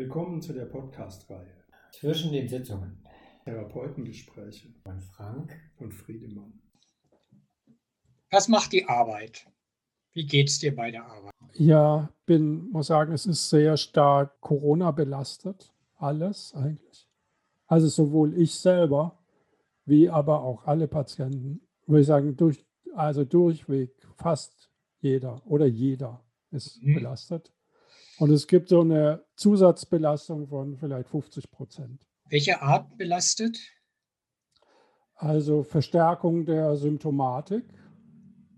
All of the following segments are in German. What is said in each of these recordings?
Willkommen zu der Podcast-Reihe Zwischen den Sitzungen Therapeutengespräche von Frank und Friedemann. Was macht die Arbeit? Wie geht es dir bei der Arbeit? Ja, bin, muss sagen, es ist sehr stark Corona belastet. Alles eigentlich. Also sowohl ich selber wie aber auch alle Patienten, würde ich sagen, durch, also durchweg fast jeder oder jeder ist Mhm. belastet. Und es gibt so eine Zusatzbelastung von vielleicht 50 Prozent. Welche Art belastet? Also Verstärkung der Symptomatik.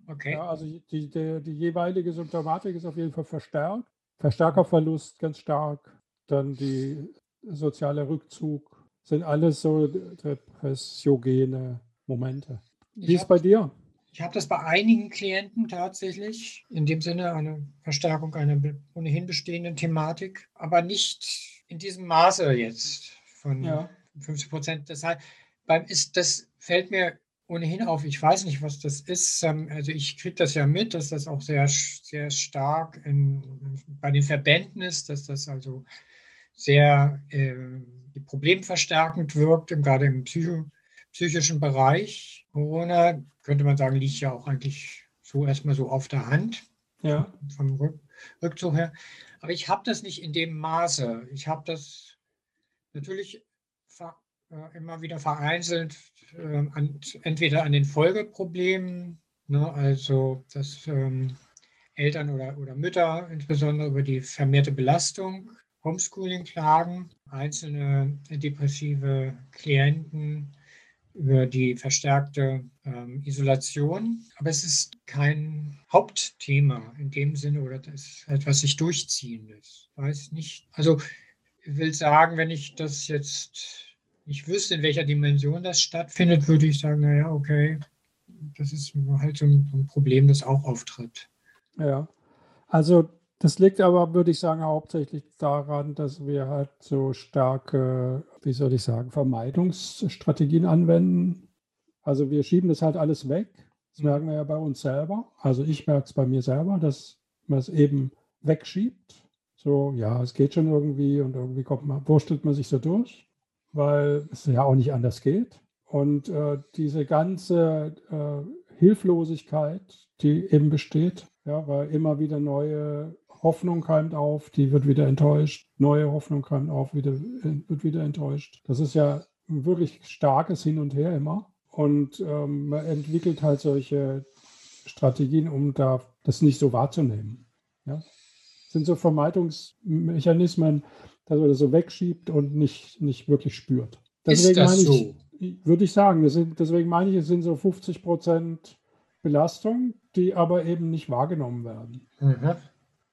Okay. Ja, also die, die, die jeweilige Symptomatik ist auf jeden Fall verstärkt. Verstärkerverlust ganz stark. Dann die soziale Rückzug sind alles so depressiogene Momente. Wie ist bei dir? Ich habe das bei einigen Klienten tatsächlich, in dem Sinne eine Verstärkung einer ohnehin bestehenden Thematik, aber nicht in diesem Maße jetzt von Ja. 50 Prozent. Beim ist das fällt mir ohnehin auf. Ich weiß nicht, was das ist. Ähm, Also ich kriege das ja mit, dass das auch sehr, sehr stark in, bei den Verbänden ist, dass das also sehr äh, problemverstärkend wirkt, gerade im Psycho, psychischen Bereich. Corona, könnte man sagen, liegt ja auch eigentlich so erstmal so auf der Hand Ja, vom Rück Rückzug her. Aber ich habe das nicht in dem Maße. Ich habe das natürlich äh, immer wieder vereinzelt, äh, an, entweder an den Folgeproblemen, ne, also dass ähm, Eltern oder, oder Mütter insbesondere über die vermehrte Belastung, Homeschooling klagen, einzelne depressive Klienten über die verstärkte ähm, Isolation. Aber es ist kein Hauptthema in dem Sinne oder das ist etwas sich durchziehendes. Weiß nicht. Also ich will sagen, wenn ich das jetzt nicht wüsste, in welcher Dimension das stattfindet, würde ich sagen, naja, okay, das ist halt so ein, so ein Problem, das auch auftritt. ja. Also das liegt aber, würde ich sagen, hauptsächlich daran, dass wir halt so starke, wie soll ich sagen, Vermeidungsstrategien anwenden. Also wir schieben das halt alles weg. Das merken wir ja bei uns selber. Also ich merke es bei mir selber, dass man es eben wegschiebt. So, ja, es geht schon irgendwie und irgendwie kommt man, wurstelt man sich so durch, weil es ja auch nicht anders geht. Und äh, diese ganze äh, Hilflosigkeit, die eben besteht, ja, weil immer wieder neue Hoffnung keimt auf, die wird wieder enttäuscht, neue Hoffnung keimt auf, wieder, wird wieder enttäuscht. Das ist ja ein wirklich starkes Hin und Her immer. Und ähm, man entwickelt halt solche Strategien, um da das nicht so wahrzunehmen. Ja? Das sind so Vermeidungsmechanismen, dass man das so wegschiebt und nicht, nicht wirklich spürt. Ist das meine so? ich, würde ich sagen, sind, deswegen meine ich, es sind so 50 Prozent Belastung, die aber eben nicht wahrgenommen werden. Mhm.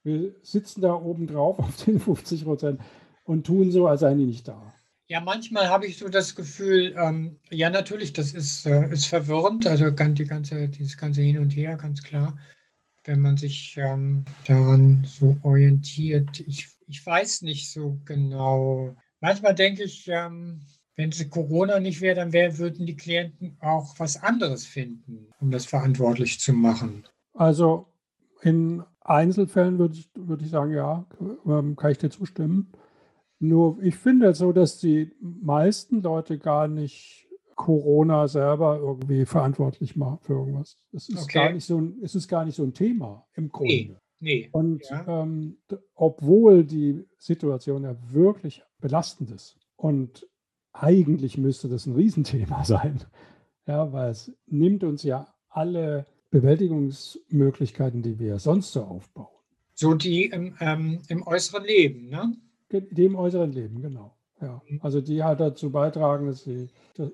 Wir sitzen da oben drauf auf den 50 Prozent und tun so, als seien die nicht da. Ja, manchmal habe ich so das Gefühl, ähm, ja, natürlich, das ist, äh, ist verwirrend, also die ganze, dieses ganze Hin und Her, ganz klar, wenn man sich ähm, daran so orientiert. Ich, ich weiß nicht so genau. Manchmal denke ich, ähm, wenn es Corona nicht wäre, dann wär, würden die Klienten auch was anderes finden, um das verantwortlich zu machen. Also in Einzelfällen würde ich, würde ich sagen, ja, ähm, kann ich dir zustimmen. Nur ich finde so, dass die meisten Leute gar nicht Corona selber irgendwie verantwortlich machen für irgendwas. Es ist, Okay. gar, nicht so ein, es ist gar nicht so ein Thema im Grunde. Nee, nee. Und Ja. ähm, obwohl die Situation ja wirklich belastend ist und eigentlich müsste das ein Riesenthema sein, ja, weil es nimmt uns ja alle Bewältigungsmöglichkeiten, die wir sonst so aufbauen, So die im, ähm, im äußeren Leben, ne? Ge- dem äußeren Leben, genau. Ja, Mhm. also die halt dazu beitragen, dass, sie,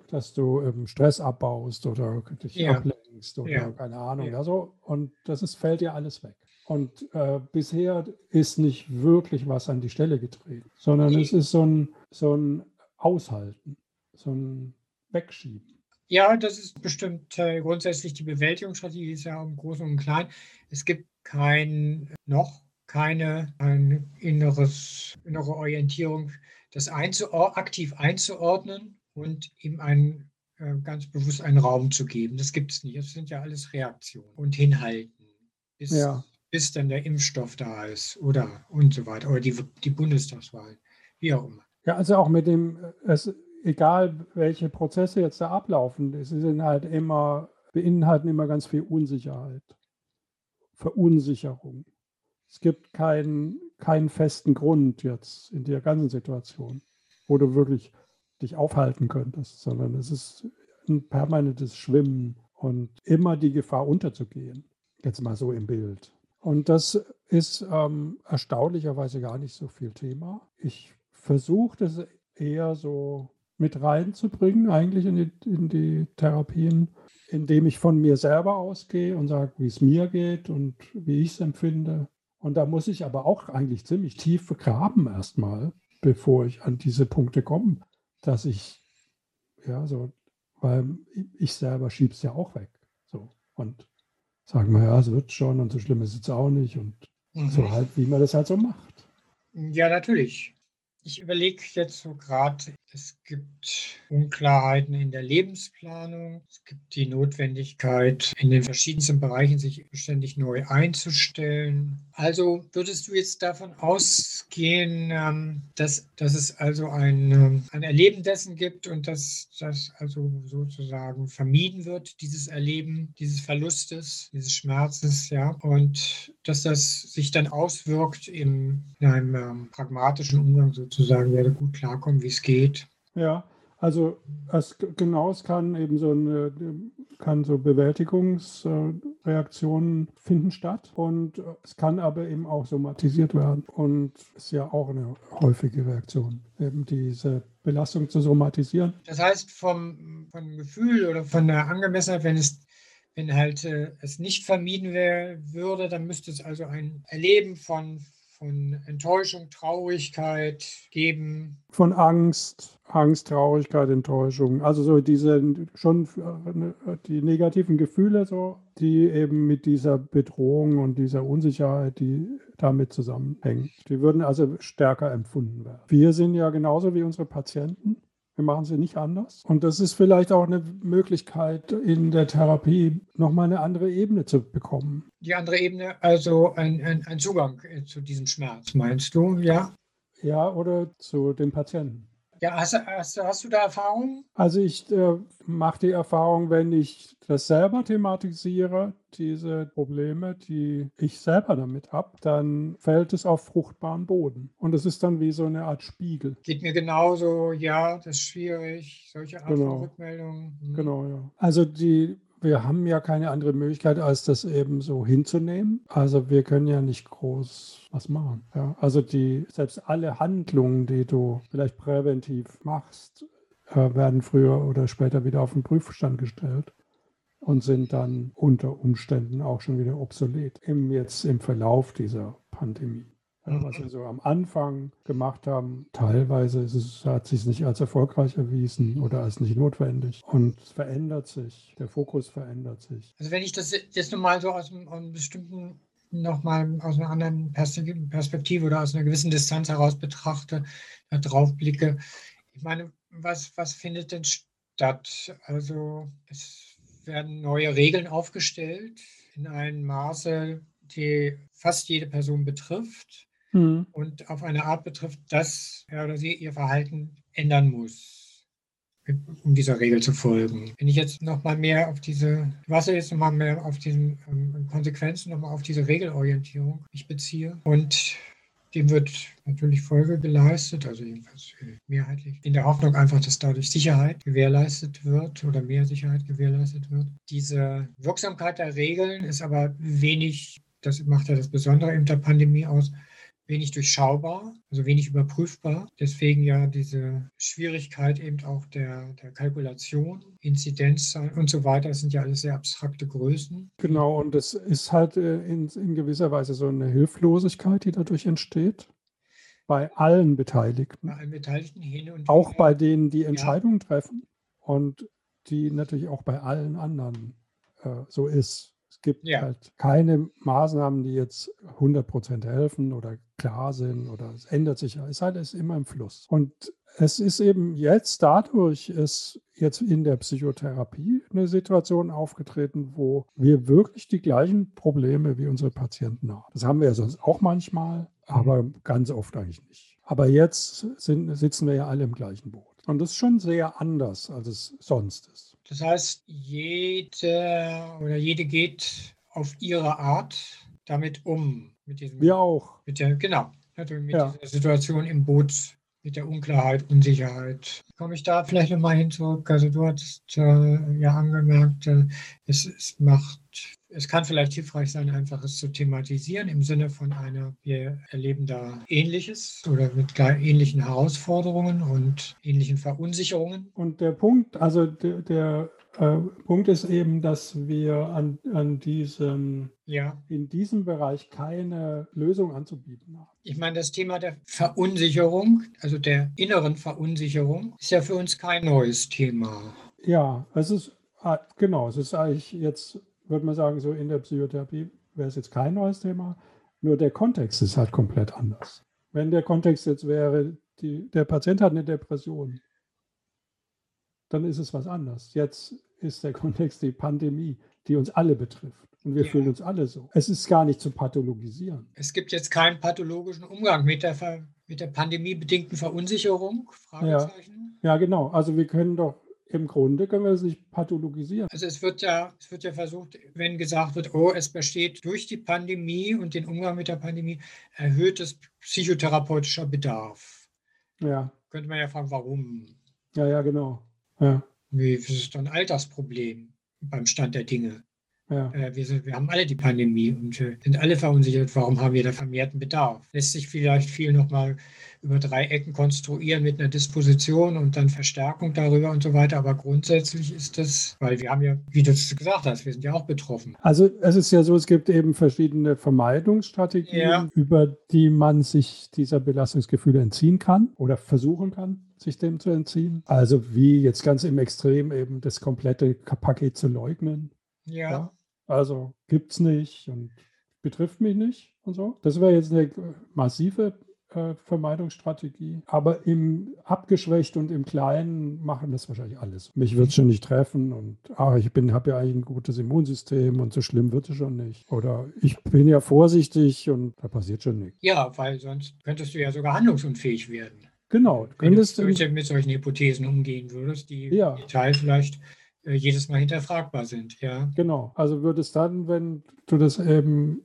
dass, du ähm, Stress abbaust oder dich Ja. ablenkst oder Ja. keine Ahnung. Ja. Ja. so. Und das ist, fällt ja alles weg. Und äh, bisher ist nicht wirklich was an die Stelle getreten, sondern Nee. es ist so ein, so ein Aushalten, so ein Wegschieben. Ja, das ist bestimmt äh, grundsätzlich die Bewältigungsstrategie, ist ja im Großen und Kleinen. Es gibt kein, noch keine ein inneres, innere Orientierung, das einzuor aktiv einzuordnen und ihm einen, äh, ganz bewusst einen Raum zu geben. Das gibt es nicht. Das sind ja alles Reaktionen und hinhalten, bis, Ja. bis dann der Impfstoff da ist oder und so weiter oder die, die Bundestagswahl. wie auch immer. Ja, also auch mit dem, es, egal welche Prozesse jetzt da ablaufen, es sind halt immer, beinhalten immer ganz viel Unsicherheit, Verunsicherung. Es gibt keinen, keinen festen Grund jetzt in der ganzen Situation, wo du wirklich dich aufhalten könntest, sondern es ist ein permanentes Schwimmen und immer die Gefahr unterzugehen. Jetzt mal so im Bild. Und das ist ähm, erstaunlicherweise gar nicht so viel Thema. Ich versuche das eher so mit reinzubringen, eigentlich in die, in die Therapien, indem ich von mir selber ausgehe und sage, wie es mir geht und wie ich es empfinde. Und da muss ich aber auch eigentlich ziemlich tief graben erstmal, bevor ich an diese Punkte komme, dass ich, ja, so, weil ich selber schiebe es ja auch weg. So. Und sagen wir, ja, es wird schon und so schlimm ist es auch nicht und mhm. so halt, wie man das halt so macht. Ja, natürlich. Ich überlege jetzt so gerade, gibt Unklarheiten in der Lebensplanung. Es gibt die Notwendigkeit, in den verschiedensten Bereichen sich ständig neu einzustellen. Also würdest du jetzt davon ausgehen, ähm, dass, dass es also ein, ähm, ein Erleben dessen gibt und dass das also sozusagen vermieden wird, dieses Erleben dieses Verlustes, dieses Schmerzes, ja, und dass das sich dann auswirkt in einem ähm, pragmatischen Umgang sozusagen, werde gut klarkommen, wie es geht. Ja, also es, genau, es kann eben so eine, kann so Bewältigungsreaktionen finden statt und es kann aber eben auch somatisiert werden und ist ja auch eine häufige Reaktion, eben diese Belastung zu somatisieren. Das heißt, vom, vom Gefühl oder von der Angemessenheit, wenn es wenn halt äh, es nicht vermieden wär, würde, dann müsste es also ein Erleben von von Enttäuschung, Traurigkeit geben. Von Angst, Angst, Traurigkeit, Enttäuschung. Also so diese schon die negativen Gefühle, so, die eben mit dieser Bedrohung und dieser Unsicherheit, die damit zusammenhängen. Die würden also stärker empfunden werden. Wir sind ja genauso wie unsere Patienten wir machen sie nicht anders. Und das ist vielleicht auch eine Möglichkeit in der Therapie, nochmal eine andere Ebene zu bekommen. Die andere Ebene, also ein, ein, ein Zugang zu diesem Schmerz, meinst du, ja? Ja, oder zu den Patienten. Ja, hast, hast, hast du da Erfahrungen? Also ich äh, mache die Erfahrung, wenn ich das selber thematisiere, diese Probleme, die ich selber damit habe, dann fällt es auf fruchtbaren Boden. Und es ist dann wie so eine Art Spiegel. Geht mir genauso, ja, das ist schwierig, solche Art genau. von Rückmeldungen. Hm. Genau, ja. Also die wir haben ja keine andere Möglichkeit, als das eben so hinzunehmen. Also wir können ja nicht groß was machen. Ja? Also die, selbst alle Handlungen, die du vielleicht präventiv machst, äh, werden früher oder später wieder auf den Prüfstand gestellt und sind dann unter Umständen auch schon wieder obsolet. Im, jetzt im Verlauf dieser Pandemie. Was wir so am Anfang gemacht haben, teilweise es, hat sich nicht als erfolgreich erwiesen oder als nicht notwendig. Und es verändert sich, der Fokus verändert sich. Also wenn ich das jetzt nochmal so aus einem, einem bestimmten, nochmal aus einer anderen Perspektive oder aus einer gewissen Distanz heraus betrachte, da drauf blicke, ich meine, was, was findet denn statt? Also es werden neue Regeln aufgestellt in einem Maße, die fast jede Person betrifft mhm. und auf eine Art betrifft, dass er oder sie ihr Verhalten ändern muss, um dieser Regel zu folgen. Wenn ich jetzt nochmal mehr auf diese, was jetzt nochmal mehr auf diesen ähm, Konsequenzen, nochmal auf diese Regelorientierung mich beziehe und dem wird natürlich Folge geleistet, also jedenfalls mehrheitlich, in der Hoffnung einfach, dass dadurch Sicherheit gewährleistet wird oder mehr Sicherheit gewährleistet wird. Diese Wirksamkeit der Regeln ist aber wenig, das macht ja das Besondere in der Pandemie aus, wenig durchschaubar, also wenig überprüfbar. Deswegen ja diese Schwierigkeit eben auch der, der Kalkulation, Inzidenzzahlen und so weiter. Das sind ja alles sehr abstrakte Größen. Genau, und es ist halt äh, in, in gewisser Weise so eine Hilflosigkeit, die dadurch entsteht. Bei allen Beteiligten. Bei allen Beteiligten hin und Auch her. bei denen, die Entscheidungen ja. treffen und die natürlich auch bei allen anderen äh, so ist. Es gibt ja. halt keine Maßnahmen, die jetzt 100 Prozent helfen oder klar sind oder es ändert sich. Es ist halt immer im Fluss. Und es ist eben jetzt dadurch ist jetzt in der Psychotherapie eine Situation aufgetreten, wo wir wirklich die gleichen Probleme wie unsere Patienten haben. Das haben wir ja sonst auch manchmal, aber ganz oft eigentlich nicht. Aber jetzt sind, sitzen wir ja alle im gleichen Boot. Und das ist schon sehr anders, als es sonst ist. Das heißt, jede oder jede geht auf ihre Art damit um. Mit diesem, Wir auch. Mit der, genau, mit Ja. dieser Situation im Boot, mit der Unklarheit, Unsicherheit. Komme ich da vielleicht nochmal hin zurück? Also du hattest äh, ja angemerkt, äh, es, es macht, es kann vielleicht hilfreich sein, einfach es zu thematisieren im Sinne von einer, wir erleben da Ähnliches oder mit ähnlichen Herausforderungen und ähnlichen Verunsicherungen. Und der Punkt, also der, der äh, Punkt ist eben, dass wir an, an diesem, Ja. in diesem Bereich keine Lösung anzubieten haben. Ich meine, das Thema der Verunsicherung, also der inneren Verunsicherung, ist ja für uns kein neues Thema. Ja, es ist, ah, genau, es ist eigentlich jetzt, würde man sagen, so in der Psychotherapie wäre es jetzt kein neues Thema, nur der Kontext ist halt komplett anders. Wenn der Kontext jetzt wäre, die, der Patient hat eine Depression, dann ist es was anderes. Jetzt ist der Kontext die Pandemie, die uns alle betrifft. Und wir Ja. fühlen uns alle so. Es ist gar nicht zu pathologisieren. Es gibt jetzt keinen pathologischen Umgang mit der, Ver mit der pandemiebedingten Verunsicherung? Fragezeichen. Ja, genau. Also wir können doch, im Grunde können wir es nicht pathologisieren. Also es wird ja, es wird ja versucht, wenn gesagt wird, oh, es besteht durch die Pandemie und den Umgang mit der Pandemie erhöhtes psychotherapeutischer Bedarf. Ja, Könnte man ja fragen, warum? ja, ja, genau. Ja, Wie ist es doch ein Altersproblem beim Stand der Dinge? Ja. Äh, wir, sind, wir haben alle die Pandemie und äh, sind alle verunsichert. Warum haben wir da vermehrten Bedarf? Lässt sich vielleicht viel nochmal über drei Ecken konstruieren mit einer Disposition und dann Verstärkung darüber und so weiter. Aber grundsätzlich ist das, weil wir haben ja, wie du es gesagt hast, wir sind ja auch betroffen. Also es ist ja so, es gibt eben verschiedene Vermeidungsstrategien, Ja. über die man sich dieser Belastungsgefühle entziehen kann oder versuchen kann, sich dem zu entziehen. Also wie jetzt ganz im Extrem eben das komplette Paket zu leugnen. Ja, Ja. Also gibt's nicht und betrifft mich nicht und so. Das wäre jetzt eine massive äh, Vermeidungsstrategie. Aber im abgeschwächt und im Kleinen machen das wahrscheinlich alles. Mich wird es schon nicht treffen und ach, ich bin, habe ja eigentlich ein gutes Immunsystem und so schlimm wird es schon nicht. Oder ich bin ja vorsichtig und da passiert schon nichts. ja, weil sonst könntest du ja sogar handlungsunfähig werden. Genau. Wenn du Könntest du, solche, mit solchen Hypothesen umgehen würdest, die Ja. Detail vielleicht jedes Mal hinterfragbar sind. Ja, genau. Also würde es dann, wenn du das eben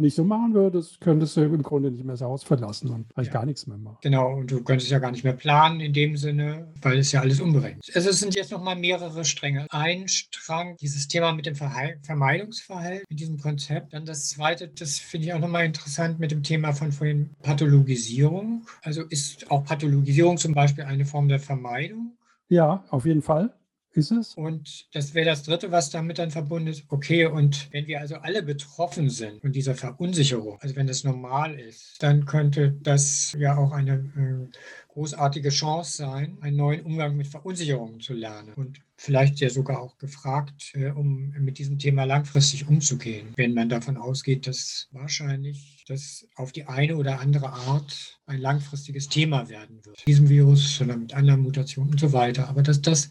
nicht so machen würdest, könntest du im Grunde nicht mehr das Haus verlassen und eigentlich Ja. gar nichts mehr machen. Genau, und du könntest ja gar nicht mehr planen in dem Sinne, weil es ja alles unberechnet ist. Also es sind jetzt nochmal mehrere Stränge. Ein Strang, dieses Thema mit dem Verhal- Vermeidungsverhalten, mit diesem Konzept. Dann das zweite, das finde ich auch nochmal interessant mit dem Thema von vorhin Pathologisierung. Also ist auch Pathologisierung zum Beispiel eine Form der Vermeidung? Ja, auf jeden Fall ist es. Und das wäre das Dritte, was damit dann verbunden ist. Okay, und wenn wir also alle betroffen sind von dieser Verunsicherung, also wenn das normal ist, dann könnte das ja auch eine äh, großartige Chance sein, einen neuen Umgang mit Verunsicherungen zu lernen. Und vielleicht ja sogar auch gefragt, äh, um mit diesem Thema langfristig umzugehen, wenn man davon ausgeht, dass wahrscheinlich das auf die eine oder andere Art ein langfristiges Thema werden wird. Diesem Virus, sondern mit anderen Mutationen und so weiter. Aber dass das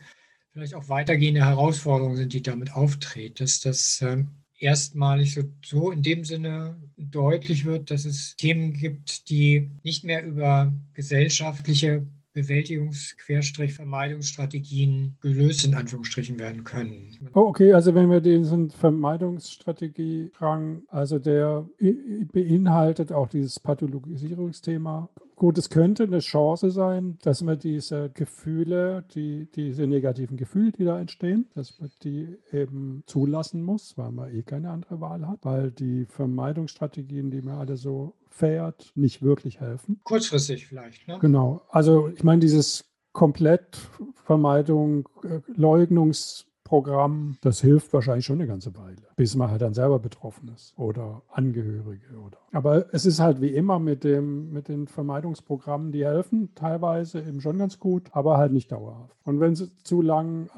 vielleicht auch weitergehende Herausforderungen sind, die damit auftreten, dass das ähm, erstmalig so, so in dem Sinne deutlich wird, dass es Themen gibt, die nicht mehr über gesellschaftliche Bewältigungs-Vermeidungsstrategien gelöst in Anführungsstrichen werden können. Oh, okay, also wenn wir diesen Vermeidungsstrategie fragen, also der beinhaltet auch dieses Pathologisierungsthema. Gut, es könnte eine Chance sein, dass man diese Gefühle, die, diese negativen Gefühle, die da entstehen, dass man die eben zulassen muss, weil man eh keine andere Wahl hat, weil die Vermeidungsstrategien, die man alle so fährt, nicht wirklich helfen. Kurzfristig vielleicht. Ne? Genau. Also ich meine, dieses Komplettvermeidung, äh, Leugnungsprogramm, das hilft wahrscheinlich schon eine ganze Weile, bis man halt dann selber betroffen ist oder Angehörige oder. Aber es ist halt wie immer mit dem, mit den Vermeidungsprogrammen, die helfen teilweise eben schon ganz gut, aber halt nicht dauerhaft. Und wenn sie zu lang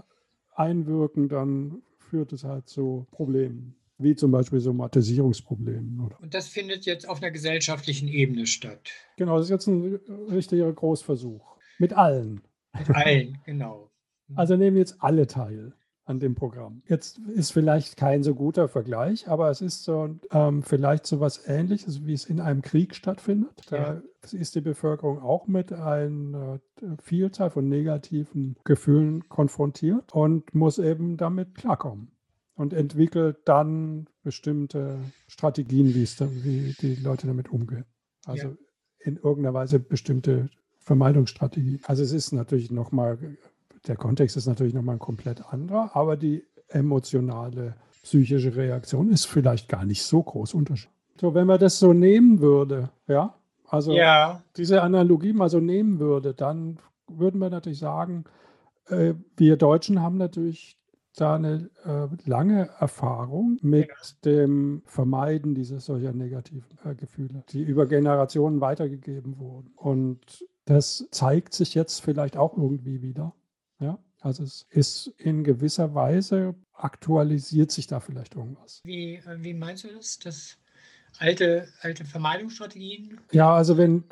einwirken, dann führt es halt zu Problemen, wie zum Beispiel Somatisierungsproblemen oder. Und das findet jetzt auf einer gesellschaftlichen Ebene statt. Genau, das ist jetzt ein richtiger Großversuch. Mit allen. Mit allen, genau. Also nehmen jetzt alle teil. An dem Programm. Jetzt ist vielleicht kein so guter Vergleich, aber es ist so ähm, vielleicht so was Ähnliches, wie es in einem Krieg stattfindet. Da Ja. ist die Bevölkerung auch mit einer Vielzahl von negativen Gefühlen konfrontiert und muss eben damit klarkommen und entwickelt dann bestimmte Strategien, wie, es da, wie die Leute damit umgehen. Also Ja. in irgendeiner Weise bestimmte Vermeidungsstrategien. Also es ist natürlich nochmal, der Kontext ist natürlich nochmal ein komplett anderer, aber die emotionale, psychische Reaktion ist vielleicht gar nicht so groß unterschiedlich. So, wenn man das so nehmen würde, ja, also Ja, diese Analogie mal so nehmen würde, dann würden wir natürlich sagen, äh, wir Deutschen haben natürlich da eine äh, lange Erfahrung mit dem Vermeiden dieser solcher negativen äh, Gefühle, die über Generationen weitergegeben wurden. Und das zeigt sich jetzt vielleicht auch irgendwie wieder. Ja, also es ist in gewisser Weise aktualisiert sich da vielleicht irgendwas. wie, äh, wie meinst du das? Das alte, alte Vermeidungsstrategien? Ja, also wenn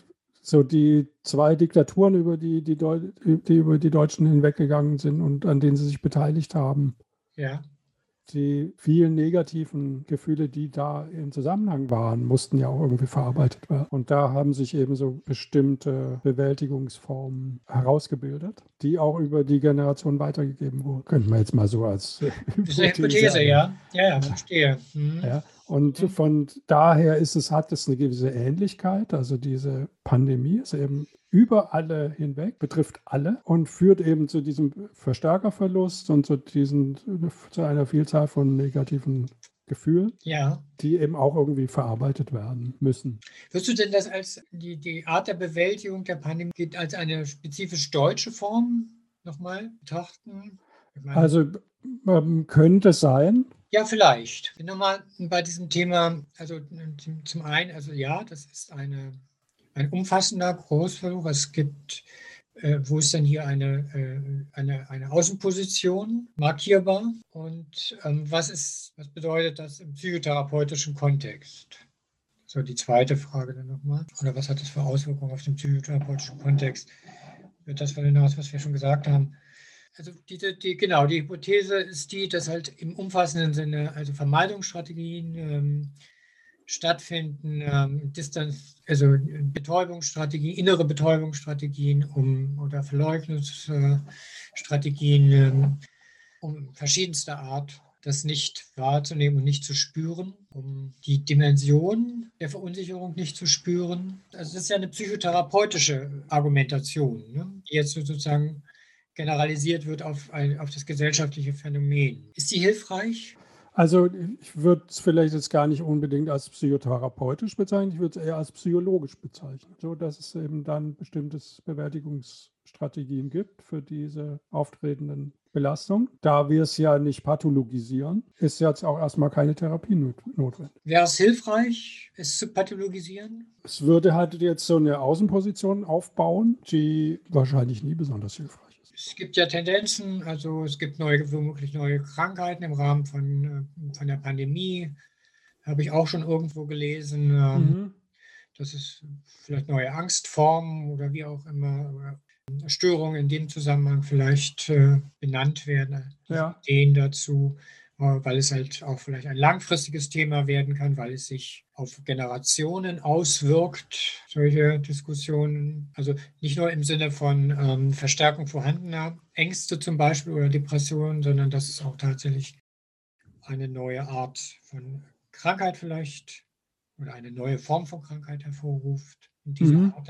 so die zwei Diktaturen, über die die, Deu die über die Deutschen hinweggegangen sind und an denen sie sich beteiligt haben, Ja, die vielen negativen Gefühle, die da im Zusammenhang waren, mussten ja auch irgendwie verarbeitet werden. Und da haben sich eben so bestimmte Bewältigungsformen herausgebildet, die auch über die Generation weitergegeben wurden. Könnte man jetzt mal so als äh, das ist eine Hypothese, ja. Ja, ja, verstehe. Mhm. Ja, und Mhm. von daher ist es, hat es eine gewisse Ähnlichkeit. Also diese Pandemie ist eben über alle hinweg, betrifft alle und führt eben zu diesem Verstärkerverlust und zu, diesen, zu einer Vielzahl von negativen Gefühlen, Ja. die eben auch irgendwie verarbeitet werden müssen. Würdest du denn das als die, die Art der Bewältigung der Pandemie als eine spezifisch deutsche Form nochmal betrachten? Meine, Also ähm, könnte sein, ja, vielleicht. Nochmal bei diesem Thema, also zum- zum einen, also ja, das ist eine, ein umfassender Großversuch. Es gibt, äh, wo ist denn hier eine, äh, eine, eine Außenposition markierbar? Und ähm, was, ist, was bedeutet das im psychotherapeutischen Kontext? So, die zweite Frage dann nochmal. Oder was hat das für Auswirkungen auf den psychotherapeutischen Kontext? Wird das von hinaus, was wir schon gesagt haben? Also diese, die, genau, die Hypothese ist die, dass halt im umfassenden Sinne, also Vermeidungsstrategien ähm, stattfinden, ähm, Distanz, also Betäubungsstrategien, innere Betäubungsstrategien um, oder Verleugnungsstrategien ähm, um verschiedenster Art, das nicht wahrzunehmen und nicht zu spüren, um die Dimension der Verunsicherung nicht zu spüren. Also das ist ja eine psychotherapeutische Argumentation, ne, die jetzt sozusagen generalisiert wird auf, ein, auf das gesellschaftliche Phänomen. Ist die hilfreich? Also ich würde es vielleicht jetzt gar nicht unbedingt als psychotherapeutisch bezeichnen, ich würde es eher als psychologisch bezeichnen, so dass es eben dann bestimmtes Bewältigungsstrategien gibt für diese auftretenden Belastungen. Da wir es ja nicht pathologisieren, ist jetzt auch erstmal keine Therapie not notwendig. Wäre es hilfreich, es zu pathologisieren? Es würde halt jetzt so eine Außenposition aufbauen, die wahrscheinlich nie besonders hilfreich ist. Es gibt ja Tendenzen, also es gibt neue, womöglich neue Krankheiten im Rahmen von, äh, von der Pandemie. Habe ich auch schon irgendwo gelesen, ähm, Mhm. dass es vielleicht neue Angstformen oder wie auch immer oder Störungen in dem Zusammenhang vielleicht äh, benannt werden. Ja. Ideen dazu, äh, weil es halt auch vielleicht ein langfristiges Thema werden kann, weil es sich auf Generationen auswirkt, solche Diskussionen. Also nicht nur im Sinne von ähm, Verstärkung vorhandener Ängste zum Beispiel oder Depressionen, sondern dass es auch tatsächlich eine neue Art von Krankheit vielleicht oder eine neue Form von Krankheit hervorruft. Und diese, Mhm. Art,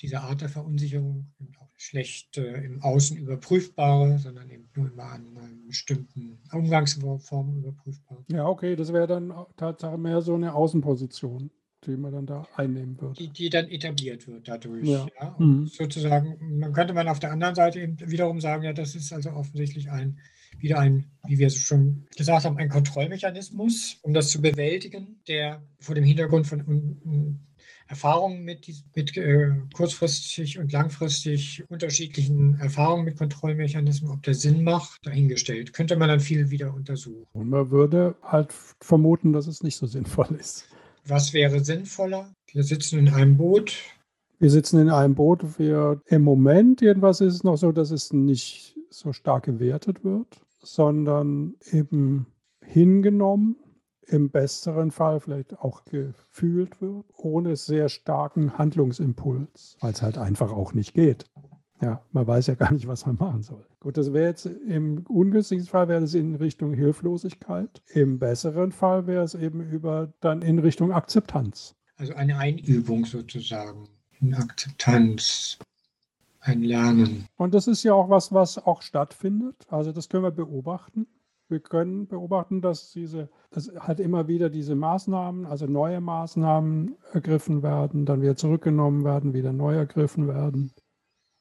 diese Art der Verunsicherung eben auch schlecht äh, im Außen überprüfbare, sondern eben nur immer an äh, bestimmten Umgangsformen überprüfbar. Ja, okay, das wäre dann Tatsache mehr so eine Außenposition, die man dann da einnehmen würde. Die, die dann etabliert wird dadurch. Ja. Ja. Und Mhm. sozusagen, man könnte man auf der anderen Seite eben wiederum sagen, ja, das ist also offensichtlich ein, wieder ein, wie wir es schon gesagt haben, ein Kontrollmechanismus, um das zu bewältigen, der vor dem Hintergrund von Erfahrungen mit, mit äh, kurzfristig und langfristig unterschiedlichen Erfahrungen mit Kontrollmechanismen, ob der Sinn macht, dahingestellt. Könnte man dann viel wieder untersuchen. Und man würde halt vermuten, dass es nicht so sinnvoll ist. Was wäre sinnvoller? Wir sitzen in einem Boot, Wir sitzen in einem Boot. Wir, Im Moment jedenfalls ist es noch so, dass es nicht so stark gewertet wird. sondern eben hingenommen, im besseren Fall vielleicht auch gefühlt wird, ohne sehr starken Handlungsimpuls, weil es halt einfach auch nicht geht. Ja, man weiß ja gar nicht, was man machen soll. Gut, das wäre jetzt im ungünstigen Fall wäre es in Richtung Hilflosigkeit. Im besseren Fall wäre es eben über dann in Richtung Akzeptanz. Also eine Einübung sozusagen, eine Akzeptanz, ein Lernen. Und das ist ja auch was, was auch stattfindet. Also das können wir beobachten. Wir können beobachten, dass diese, dass halt immer wieder diese Maßnahmen, also neue Maßnahmen ergriffen werden, dann wieder zurückgenommen werden, wieder neu ergriffen werden.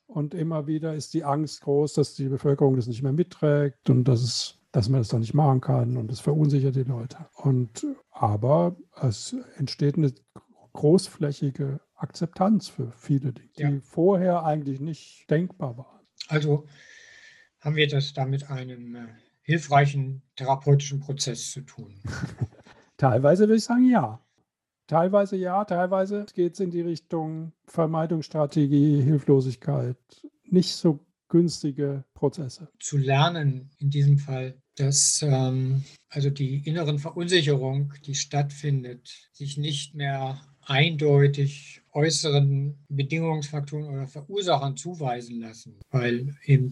Und immer wieder ist die Angst groß, dass die Bevölkerung das nicht mehr mitträgt und dass, es, dass man das doch nicht machen kann und das verunsichert die Leute. Und, aber es entsteht eine großflächige Akzeptanz für viele Dinge, ja. die vorher eigentlich nicht denkbar waren. Also haben wir das da mit einem äh, hilfreichen therapeutischen Prozess zu tun? Teilweise würde ich sagen, ja. Teilweise ja, teilweise geht es in die Richtung Vermeidungsstrategie, Hilflosigkeit, nicht so günstige Prozesse. Zu lernen in diesem Fall, dass ähm, also die inneren Verunsicherung, die stattfindet, sich nicht mehr eindeutig äußeren Bedingungsfaktoren oder Verursachern zuweisen lassen, weil eben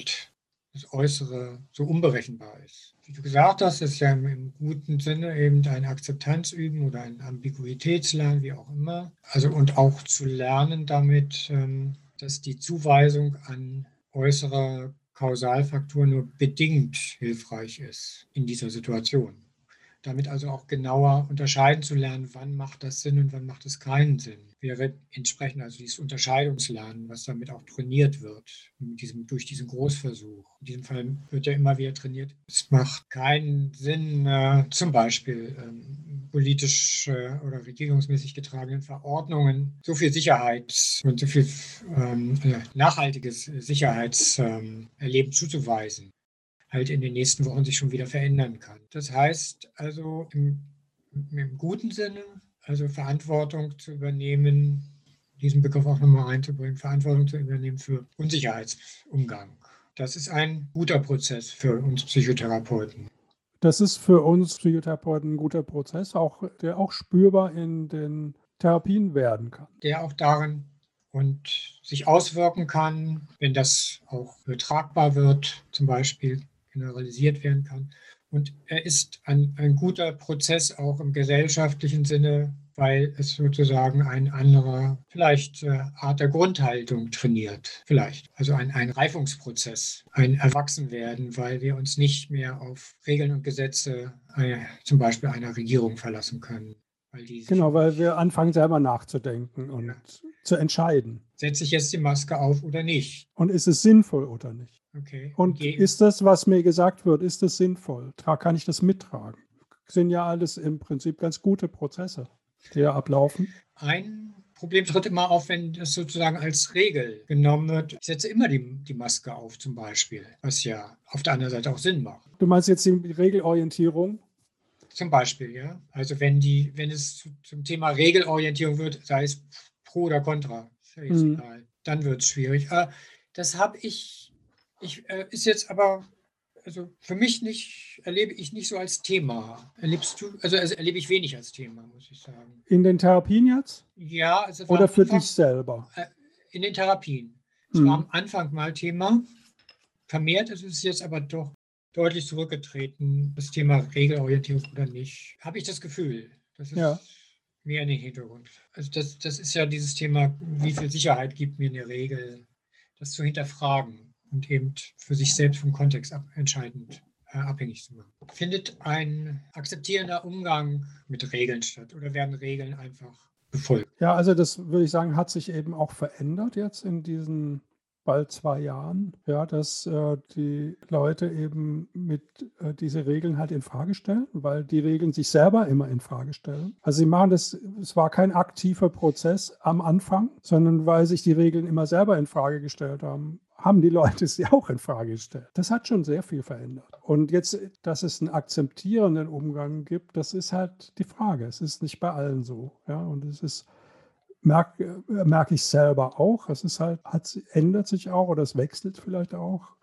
das Äußere so unberechenbar ist. Wie du gesagt hast, ist ja im, guten Sinne eben ein Akzeptanzüben oder ein Ambiguitätslernen, wie auch immer. Also und auch zu lernen damit, ähm, dass die Zuweisung an äußere Kausalfaktoren nur bedingt hilfreich ist in dieser Situation damit also auch genauer unterscheiden zu lernen, wann macht das Sinn und wann macht es keinen Sinn. Wäre entsprechend also dieses Unterscheidungslernen, was damit auch trainiert wird, diesem, durch diesen Großversuch. In diesem Fall wird ja immer wieder trainiert. Es macht keinen Sinn, äh, zum Beispiel ähm, politisch äh, oder regierungsmäßig getragenen Verordnungen so viel Sicherheit und so viel ähm, äh, nachhaltiges Sicherheitserleben ähm, zuzuweisen halt in den nächsten Wochen sich schon wieder verändern kann. Das heißt also im, im guten Sinne, also Verantwortung zu übernehmen, diesen Begriff auch nochmal reinzubringen, Verantwortung zu übernehmen für Unsicherheitsumgang. Das ist ein guter Prozess für uns Psychotherapeuten. Das ist für uns Psychotherapeuten ein guter Prozess, auch, der auch spürbar in den Therapien werden kann. Der auch darin und sich auswirken kann, wenn das auch übertragbar wird, zum Beispiel generalisiert werden kann. Und er ist ein, ein guter Prozess auch im gesellschaftlichen Sinne, weil es sozusagen eine andere, vielleicht äh, Art der Grundhaltung trainiert. Vielleicht. Also ein, ein Reifungsprozess, ein Erwachsenwerden, weil wir uns nicht mehr auf Regeln und Gesetze äh, zum Beispiel einer Regierung verlassen können. Weil genau, weil wir anfangen selber nachzudenken und ja. zu entscheiden. Setze ich jetzt die Maske auf oder nicht? Und ist es sinnvoll oder nicht? Okay. Und okay. ist das, was mir gesagt wird, ist das sinnvoll? Kann ich das mittragen? Sind ja alles im Prinzip ganz gute Prozesse, die da ablaufen. Ein Problem tritt immer auf, wenn das sozusagen als Regel genommen wird. Ich setze immer die, die Maske auf, zum Beispiel, was ja auf der anderen Seite auch Sinn macht. Du meinst jetzt die Regelorientierung? Zum Beispiel, ja. Also wenn die, wenn es zum Thema Regelorientierung wird, sei es pro oder contra, ja mhm. dann wird es schwierig. Äh, das habe ich ich, äh, ist jetzt aber, also für mich nicht, erlebe ich nicht so als Thema. Erlebst du, also, also erlebe ich wenig als Thema, muss ich sagen. In den Therapien jetzt? Ja. Also Oder für Anfang, dich selber? Äh, in den Therapien. Es hm. war am Anfang mal Thema. Vermehrt ist es jetzt aber doch deutlich zurückgetreten, das Thema Regelorientierung oder nicht. Habe ich das Gefühl. Das ist ja. mehr in den Hintergrund. Also das, das ist ja dieses Thema, wie viel Sicherheit gibt mir eine Regel, das zu hinterfragen und eben für sich selbst vom Kontext ab, entscheidend äh, abhängig zu machen. Findet ein akzeptierender Umgang mit Regeln statt oder werden Regeln einfach befolgt? Ja, also das würde ich sagen, hat sich eben auch verändert jetzt in diesen bald zwei Jahren, ja, dass äh, die Leute eben mit äh, diese Regeln halt in Frage stellen, weil die Regeln sich selber immer in Frage stellen. Also sie machen das, es war kein aktiver Prozess am Anfang, sondern weil sich die Regeln immer selber in Frage gestellt haben haben die Leute sie auch in Frage gestellt. Das hat schon sehr viel verändert. Und jetzt, dass es einen akzeptierenden Umgang gibt, das ist halt die Frage. Es ist nicht bei allen so. Ja, und es ist, merke, merke ich selber auch. Es ist halt, hat, ändert sich auch oder es wechselt vielleicht auch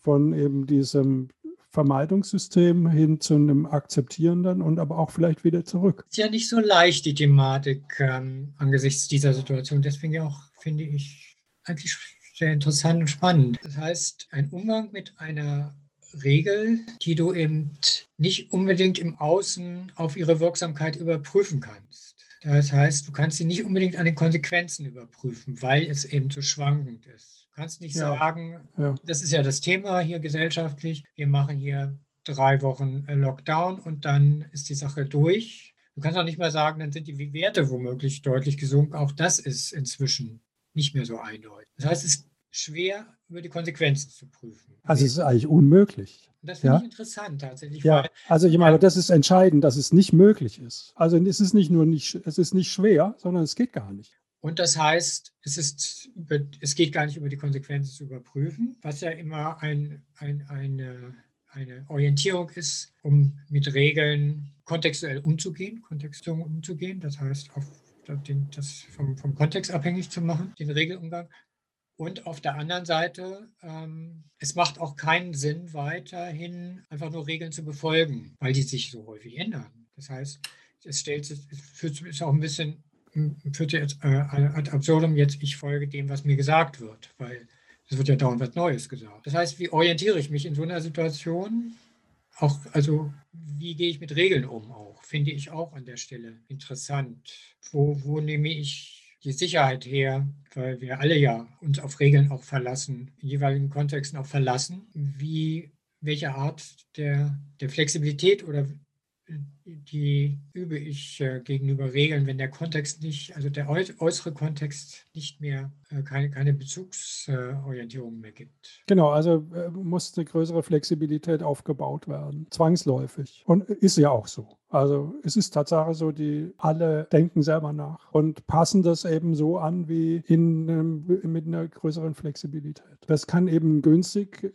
von eben diesem Vermeidungssystem hin zu einem akzeptierenden und aber auch vielleicht wieder zurück. Ist ja nicht so leicht, die Thematik ähm, angesichts dieser Situation. Deswegen auch, finde ich, eigentlich sehr interessant und spannend. Das heißt, ein Umgang mit einer Regel, die du eben nicht unbedingt im Außen auf ihre Wirksamkeit überprüfen kannst. Das heißt, du kannst sie nicht unbedingt an den Konsequenzen überprüfen, weil es eben so schwankend ist. Du kannst nicht Ja. sagen, Ja. das ist ja das Thema hier gesellschaftlich, wir machen hier drei Wochen äh, Lockdown und dann ist die Sache durch. Du kannst auch nicht mehr sagen, dann sind die Werte womöglich deutlich gesunken. Auch das ist inzwischen nicht mehr so eindeutig. Das heißt, es schwer, über die Konsequenzen zu prüfen. Also es ist eigentlich unmöglich. Und das finde ja. ich interessant tatsächlich. Ja, weil- also ich meine, das ist entscheidend, dass es nicht möglich ist. Also es ist nicht nur nicht, es ist nicht schwer, sondern es geht gar nicht. Und das heißt, es, ist, es geht gar nicht über die Konsequenzen zu überprüfen, was ja immer ein, ein, eine, eine Orientierung ist, um mit Regeln kontextuell umzugehen, kontextuell umzugehen. Das heißt, auf den, das vom, vom Kontext abhängig zu machen, den Regelumgang. Und auf der anderen Seite, ähm, es macht auch keinen Sinn, weiterhin einfach nur Regeln zu befolgen, weil die sich so häufig ändern. Das heißt, es stellt sich, es führt ist auch ein bisschen, m, führt jetzt äh, ad absurdum jetzt, ich folge dem, was mir gesagt wird, weil es wird ja dauernd was Neues gesagt. Das heißt, wie orientiere ich mich in so einer Situation? Auch, also, wie gehe ich mit Regeln um auch? Finde ich auch an der Stelle interessant. Wo, wo nehme ich die Sicherheit her, weil wir alle ja uns auf Regeln auch verlassen, in jeweiligen Kontexten auch verlassen. Wie, welche Art der, der Flexibilität oder die übe ich äh, gegenüber Regeln, wenn der Kontext nicht, also der äu äußere Kontext nicht mehr, äh, keine, keine Bezugsorientierung mehr gibt. Genau, also äh, muss eine größere Flexibilität aufgebaut werden, zwangsläufig. Und ist ja auch so. Also es ist Tatsache so, die alle denken selber nach und passen das eben so an wie in, mit einer größeren Flexibilität. Das kann eben günstig,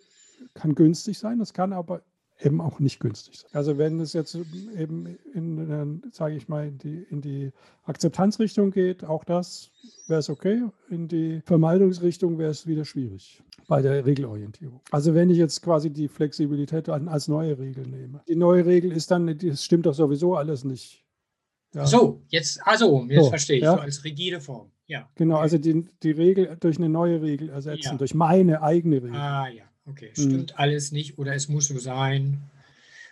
kann günstig sein, das kann aber eben auch nicht günstig sein. Also wenn es jetzt eben in, sage ich mal, in die, in die Akzeptanzrichtung geht, auch das wäre es okay. In die Vermeidungsrichtung wäre es wieder schwierig bei der Regelorientierung. Also wenn ich jetzt quasi die Flexibilität an, als neue Regel nehme. Die neue Regel ist dann, das stimmt doch sowieso alles nicht. Ja. So, jetzt, also, jetzt So, verstehe ich, ja. so als rigide Form. Ja. Genau, okay. also die, die Regel durch eine neue Regel ersetzen, Ja. durch meine eigene Regel. Ah ja, okay. Mhm. Stimmt alles nicht oder es muss so sein.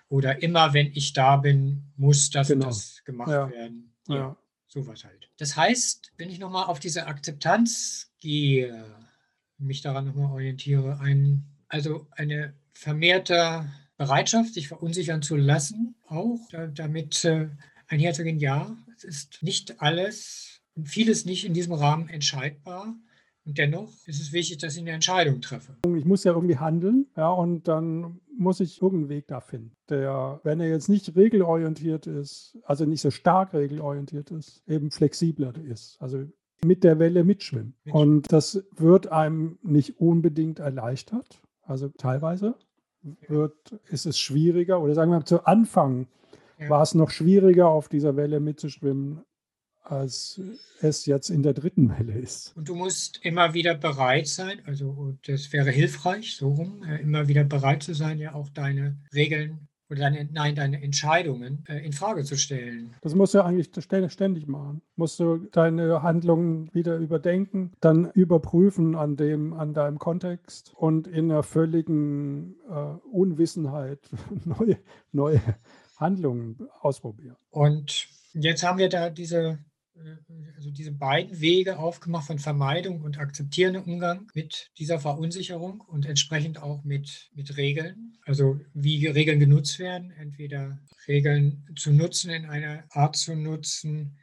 Oder immer, wenn ich da bin, muss das Genau. und das gemacht Ja. werden. Ja. sowas halt. Das heißt, wenn ich nochmal auf diese Akzeptanz gehe, mich daran nochmal orientiere, ein, also eine vermehrte Bereitschaft, sich verunsichern zu lassen, auch da, damit äh, einherzugehen, ja, es ist nicht alles und vieles nicht in diesem Rahmen entscheidbar. Und dennoch ist es wichtig, dass ich eine Entscheidung treffe. Ich muss ja irgendwie handeln, ja, und dann muss ich irgendeinen Weg da finden, der, wenn er jetzt nicht regelorientiert ist, also nicht so stark regelorientiert ist, eben flexibler ist. Also mit der Welle mitschwimmen. Und das wird einem nicht unbedingt erleichtert. Also teilweise wird, ist es schwieriger, oder sagen wir mal, zu Anfang Ja. war es noch schwieriger, auf dieser Welle mitzuschwimmen, als es jetzt in der dritten Welle ist. Und du musst immer wieder bereit sein, also das wäre hilfreich, so rum, äh, immer wieder bereit zu sein, ja auch deine Regeln oder deine, nein, deine Entscheidungen äh, in Frage zu stellen. Das musst du eigentlich st- ständig machen. Musst du deine Handlungen wieder überdenken, dann überprüfen an, dem, an deinem Kontext und in einer völligen äh, Unwissenheit neue, neue Handlungen ausprobieren. Und jetzt haben wir da diese, also diese beiden Wege aufgemacht von Vermeidung und akzeptierendem Umgang mit dieser Verunsicherung und entsprechend auch mit, mit Regeln. Also wie Regeln genutzt werden, entweder Regeln zu nutzen, in einer Art zu nutzen,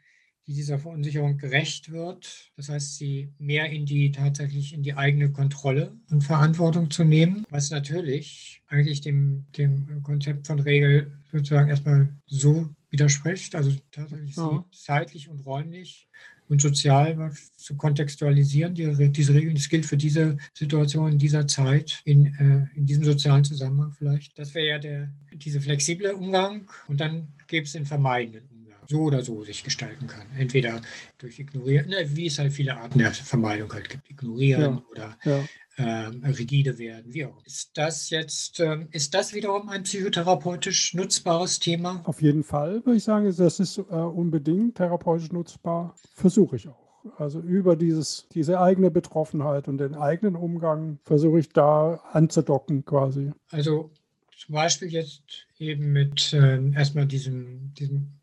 die dieser Verunsicherung gerecht wird. Das heißt, sie mehr in die tatsächlich in die eigene Kontrolle und Verantwortung zu nehmen, was natürlich eigentlich dem, dem Konzept von Regel sozusagen erstmal so widerspricht, also tatsächlich Ja. zeitlich und räumlich und sozial zu kontextualisieren, die, diese Regeln. Das gilt für diese Situation in dieser Zeit, in, äh, in diesem sozialen Zusammenhang vielleicht. Das wäre ja der, diese flexible Umgang und dann gäbe es den vermeidenden Umgang. So oder so sich gestalten kann. Entweder durch Ignorieren, ne, wie es halt viele Arten der Vermeidung halt gibt. Ignorieren Ja. oder Ja. Ähm, rigide werden, wie auch. Ist das jetzt, ähm, ist das wiederum ein psychotherapeutisch nutzbares Thema? Auf jeden Fall würde ich sagen, das ist äh, unbedingt therapeutisch nutzbar. Versuche ich auch. Also über dieses, diese eigene Betroffenheit und den eigenen Umgang versuche ich da anzudocken quasi. Also zum Beispiel jetzt eben mit äh, erstmal diesem, diesem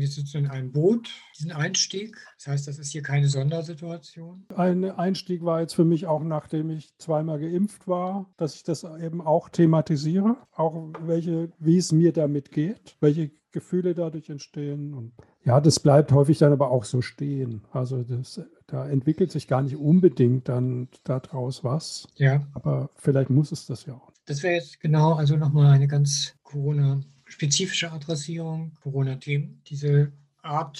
wir sitzen in einem Boot, diesen Einstieg. Das heißt, das ist hier keine Sondersituation. Ein Einstieg war jetzt für mich auch, nachdem ich zweimal geimpft war, dass ich das eben auch thematisiere, auch welche, wie es mir damit geht, welche Gefühle dadurch entstehen. Und ja, das bleibt häufig dann aber auch so stehen. Also das, da entwickelt sich gar nicht unbedingt dann daraus was. Ja. Aber vielleicht muss es das ja auch. Das wäre jetzt genau, also nochmal eine ganz Corona- spezifische Adressierung, Corona-Themen. Diese Art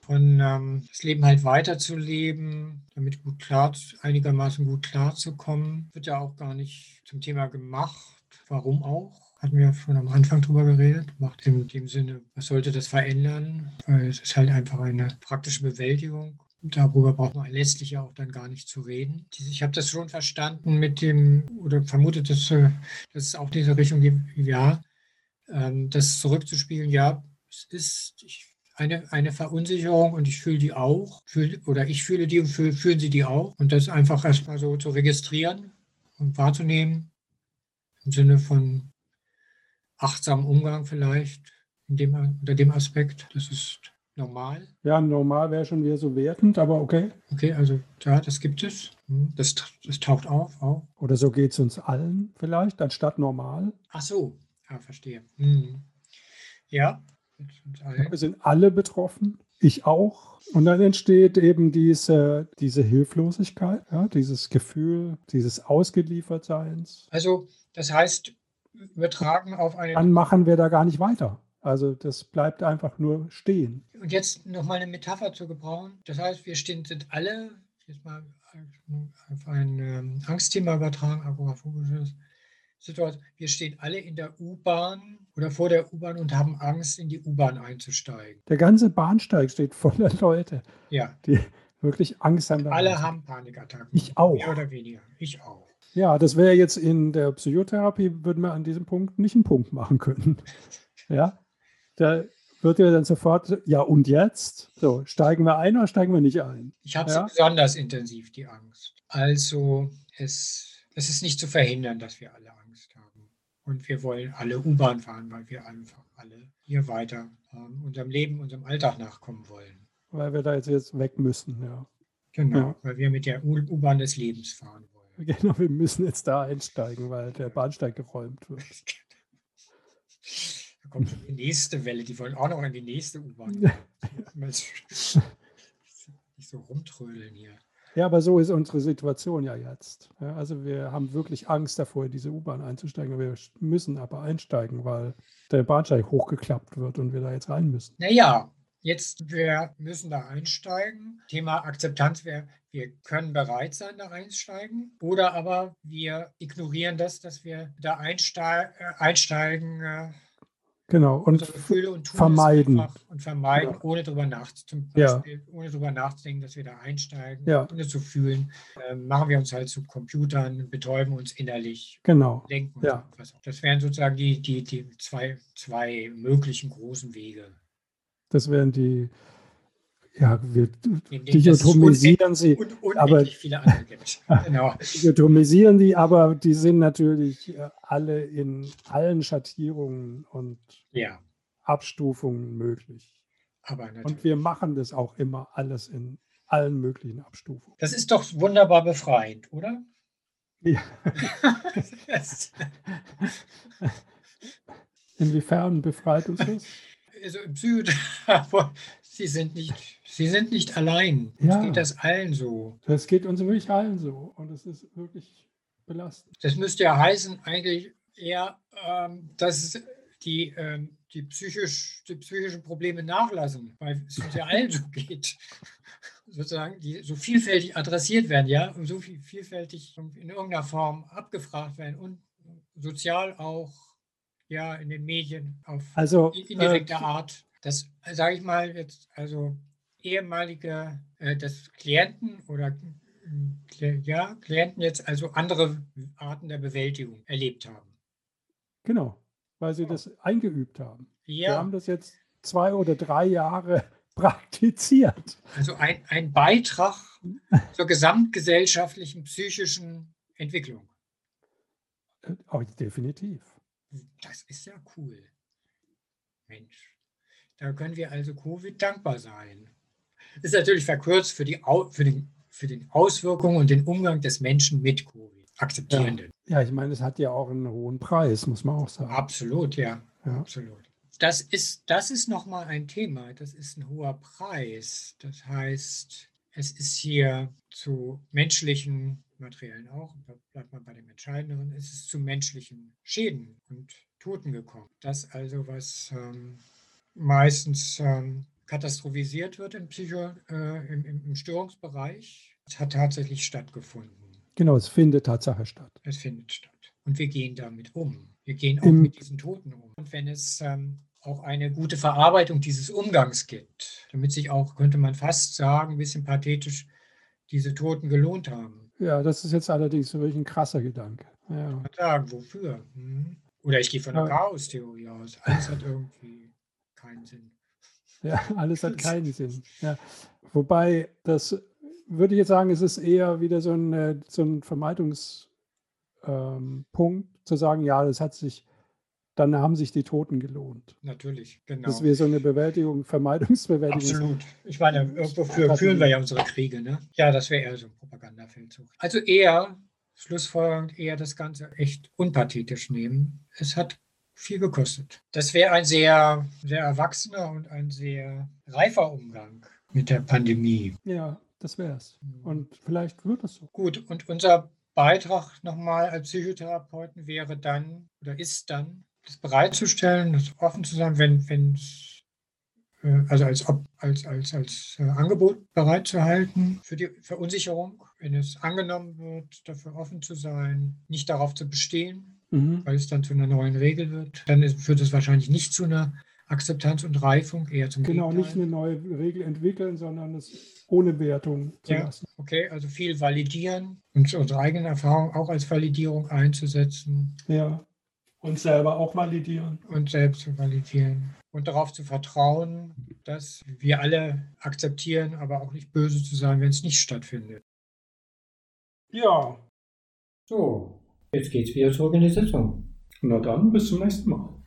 von ähm, das Leben halt weiterzuleben, damit gut klar, einigermaßen gut klarzukommen, wird ja auch gar nicht zum Thema gemacht. Warum auch? Hatten wir schon am Anfang drüber geredet. Macht in dem Sinne, was sollte das verändern? Weil es ist halt einfach eine praktische Bewältigung. Darüber braucht man letztlich ja auch dann gar nicht zu reden. Ich habe das schon verstanden mit dem, oder vermutet, dass, äh, dass es auch diese Richtung gibt, ja, das zurückzuspielen, ja, es ist eine, eine Verunsicherung und ich fühle die auch, fühl, oder ich fühle die und fühl, fühlen sie die auch. Und das einfach erstmal so zu registrieren und wahrzunehmen, im Sinne von achtsamen Umgang vielleicht, in dem, unter dem Aspekt, das ist normal. Ja, normal wäre schon wieder so wertend, aber okay. Okay, also ja, das gibt es. Hm, das, das taucht auf auch. Oder so geht es uns allen vielleicht, anstatt normal. Ach so, ja, verstehe. Hm. Ja. Wir sind alle betroffen, ich auch. Und dann entsteht eben diese, diese Hilflosigkeit, ja, dieses Gefühl, dieses Ausgeliefertseins. Also, das heißt, wir tragen auf eine. Dann machen wir da gar nicht weiter. Also das bleibt einfach nur stehen. Und jetzt nochmal eine Metapher zu gebrauchen. Das heißt, wir stehen, sind alle, jetzt mal auf ein ähm, Angstthema übertragen, agoraphobisches Situation. Wir stehen alle in der U-Bahn oder vor der U-Bahn und haben Angst, in die U-Bahn einzusteigen. Der ganze Bahnsteig steht voller Leute, Ja, die wirklich Angst haben. alle haben Panikattacken. Ich auch. Mehr oder weniger. Ich auch. Ja, das wäre jetzt in der Psychotherapie, würden wir an diesem Punkt nicht einen Punkt machen können. Ja, da wird ja dann sofort, ja und jetzt? So, steigen wir ein oder steigen wir nicht ein? Ich habe Ja. besonders intensiv, die Angst. Also es, es ist nicht zu verhindern, dass wir alle Angst haben. Und wir wollen alle U-Bahn fahren, weil wir einfach alle hier weiter ähm, unserem Leben, unserem Alltag nachkommen wollen. Weil wir da jetzt, jetzt weg müssen, ja. Genau, Ja. weil wir mit der U-Bahn des Lebens fahren wollen. Genau, wir müssen jetzt da einsteigen, weil der Bahnsteig geräumt wird. Da kommt schon die nächste Welle, die wollen auch noch in die nächste U-Bahn. Nicht so rumtrödeln hier. Ja, aber so ist unsere Situation ja jetzt. Ja, also wir haben wirklich Angst davor, in diese U-Bahn einzusteigen. Wir müssen aber einsteigen, weil der Bahnsteig hochgeklappt wird und wir da jetzt rein müssen. Naja, jetzt wir müssen da einsteigen. Thema Akzeptanz wäre, wir können bereit sein, da einsteigen. Oder aber wir ignorieren das, dass wir da einstei äh, einsteigen äh, Genau. Und unsere Gefühle und tun vermeiden. und vermeiden, Ja. ohne drüber nachzudenken, Ja. Ohne drüber nachzudenken, dass wir da einsteigen, Ja. ohne zu fühlen, ähm, machen wir uns halt zu Computern, betäuben uns innerlich, genau. lenken uns Ja. Das wären sozusagen die, die, die zwei, zwei möglichen großen Wege. Das wären die, ja, wir dichotomisieren sie, und aber- viele andere gibt. genau. dichotomisieren die, aber die sind natürlich äh, alle in allen Schattierungen und Ja, Abstufungen möglich. Und wir machen das auch immer alles in allen möglichen Abstufungen. das ist doch wunderbar befreiend, oder? Ja. Inwiefern befreit uns das? also im Süden, sie sind nicht, sie sind nicht allein. Uns Ja. geht das allen so. Das geht uns wirklich allen so und es ist wirklich belastend. Das müsste ja heißen, eigentlich eher, ähm, dass die, ähm, die, psychisch, die psychischen Probleme nachlassen, weil es uns ja allen so geht. Sozusagen, die so vielfältig adressiert werden, ja, und so viel, vielfältig in irgendeiner Form abgefragt werden und sozial auch, ja, in den Medien auf Also in- äh, Art. Das sage ich mal jetzt, also ehemalige, äh, das Klienten oder ja, Klienten jetzt also andere Arten der Bewältigung erlebt haben. Genau, weil sie das eingeübt haben. Ja. Wir haben das jetzt zwei oder drei Jahre praktiziert. Also ein, ein Beitrag zur gesamtgesellschaftlichen psychischen Entwicklung. Oh, definitiv. Das ist ja cool. Mensch, da können wir also Covid dankbar sein. Ist natürlich verkürzt für, die, für, den, für den Auswirkungen und den Umgang des Menschen mit Covid. Akzeptierenden. Ja, ich meine, es hat ja auch einen hohen Preis, muss man auch sagen. Absolut, ja. Ja. Absolut. Das ist, das ist nochmal ein Thema. Das ist ein hoher Preis. Das heißt, es ist hier zu menschlichen, materiellen auch, da bleibt man bei dem Entscheidenderen, es ist zu menschlichen Schäden und Toten gekommen. Das also, was ähm, meistens ähm, katastrophisiert wird im, Psycho, äh, im, im Störungsbereich, hat tatsächlich stattgefunden. Genau, es findet Tatsache statt. Es findet statt. Und wir gehen damit um. Wir gehen auch Im- mit diesen Toten um. Und wenn es ähm, auch eine gute Verarbeitung dieses Umgangs gibt, damit sich auch, könnte man fast sagen, ein bisschen pathetisch, diese Toten gelohnt haben. Ja, das ist jetzt allerdings wirklich ein krasser Gedanke. Ja. Mal sagen, wofür? Hm? Oder ich gehe von der Ja. Chaos-Theorie aus. Alles hat irgendwie keinen Sinn. Ja, alles hat keinen Sinn. Ja. Wobei, das würde ich jetzt sagen, es ist eher wieder so ein, äh, so ein Vermeidungspunkt, ähm, zu sagen, ja, das hat sich, dann haben sich die Toten gelohnt. Natürlich, genau. Dass wir so eine Bewältigung, Vermeidungsbewältigung. Absolut. Ich meine, irgendwo für, führen wir ja unsere Kriege, ne? Ja, das wäre eher so ein Propagandafeldzug. Also eher, schlussfolgernd, eher das Ganze echt unpathetisch nehmen. Es hat viel gekostet. Das wäre ein sehr, sehr erwachsener und ein sehr reifer Umgang mit der Pandemie. Ja, das wäre es. Und vielleicht wird es so. Gut, und unser Beitrag nochmal als Psychotherapeuten wäre dann oder ist dann, das bereitzustellen, das offen zu sein, wenn wenn es, äh, also als, Ob- als, als, als äh, Angebot bereitzuhalten für die Verunsicherung, wenn es angenommen wird, dafür offen zu sein, nicht darauf zu bestehen, Mhm. weil es dann zu einer neuen Regel wird, dann ist, führt es wahrscheinlich nicht zu einer Akzeptanz und Reifung, eher zum Genau, nicht Gegenteil. eine neue Regel entwickeln, sondern es ohne Wertung zu Ja. lassen. Okay, also viel validieren und unsere eigenen Erfahrungen auch als Validierung einzusetzen Ja. Und selber auch validieren. und selbst zu validieren und darauf zu vertrauen, dass wir alle akzeptieren, aber auch nicht böse zu sein, wenn es nicht stattfindet. Ja. So, jetzt geht's wieder die Sitzung. Na dann, bis zum nächsten Mal.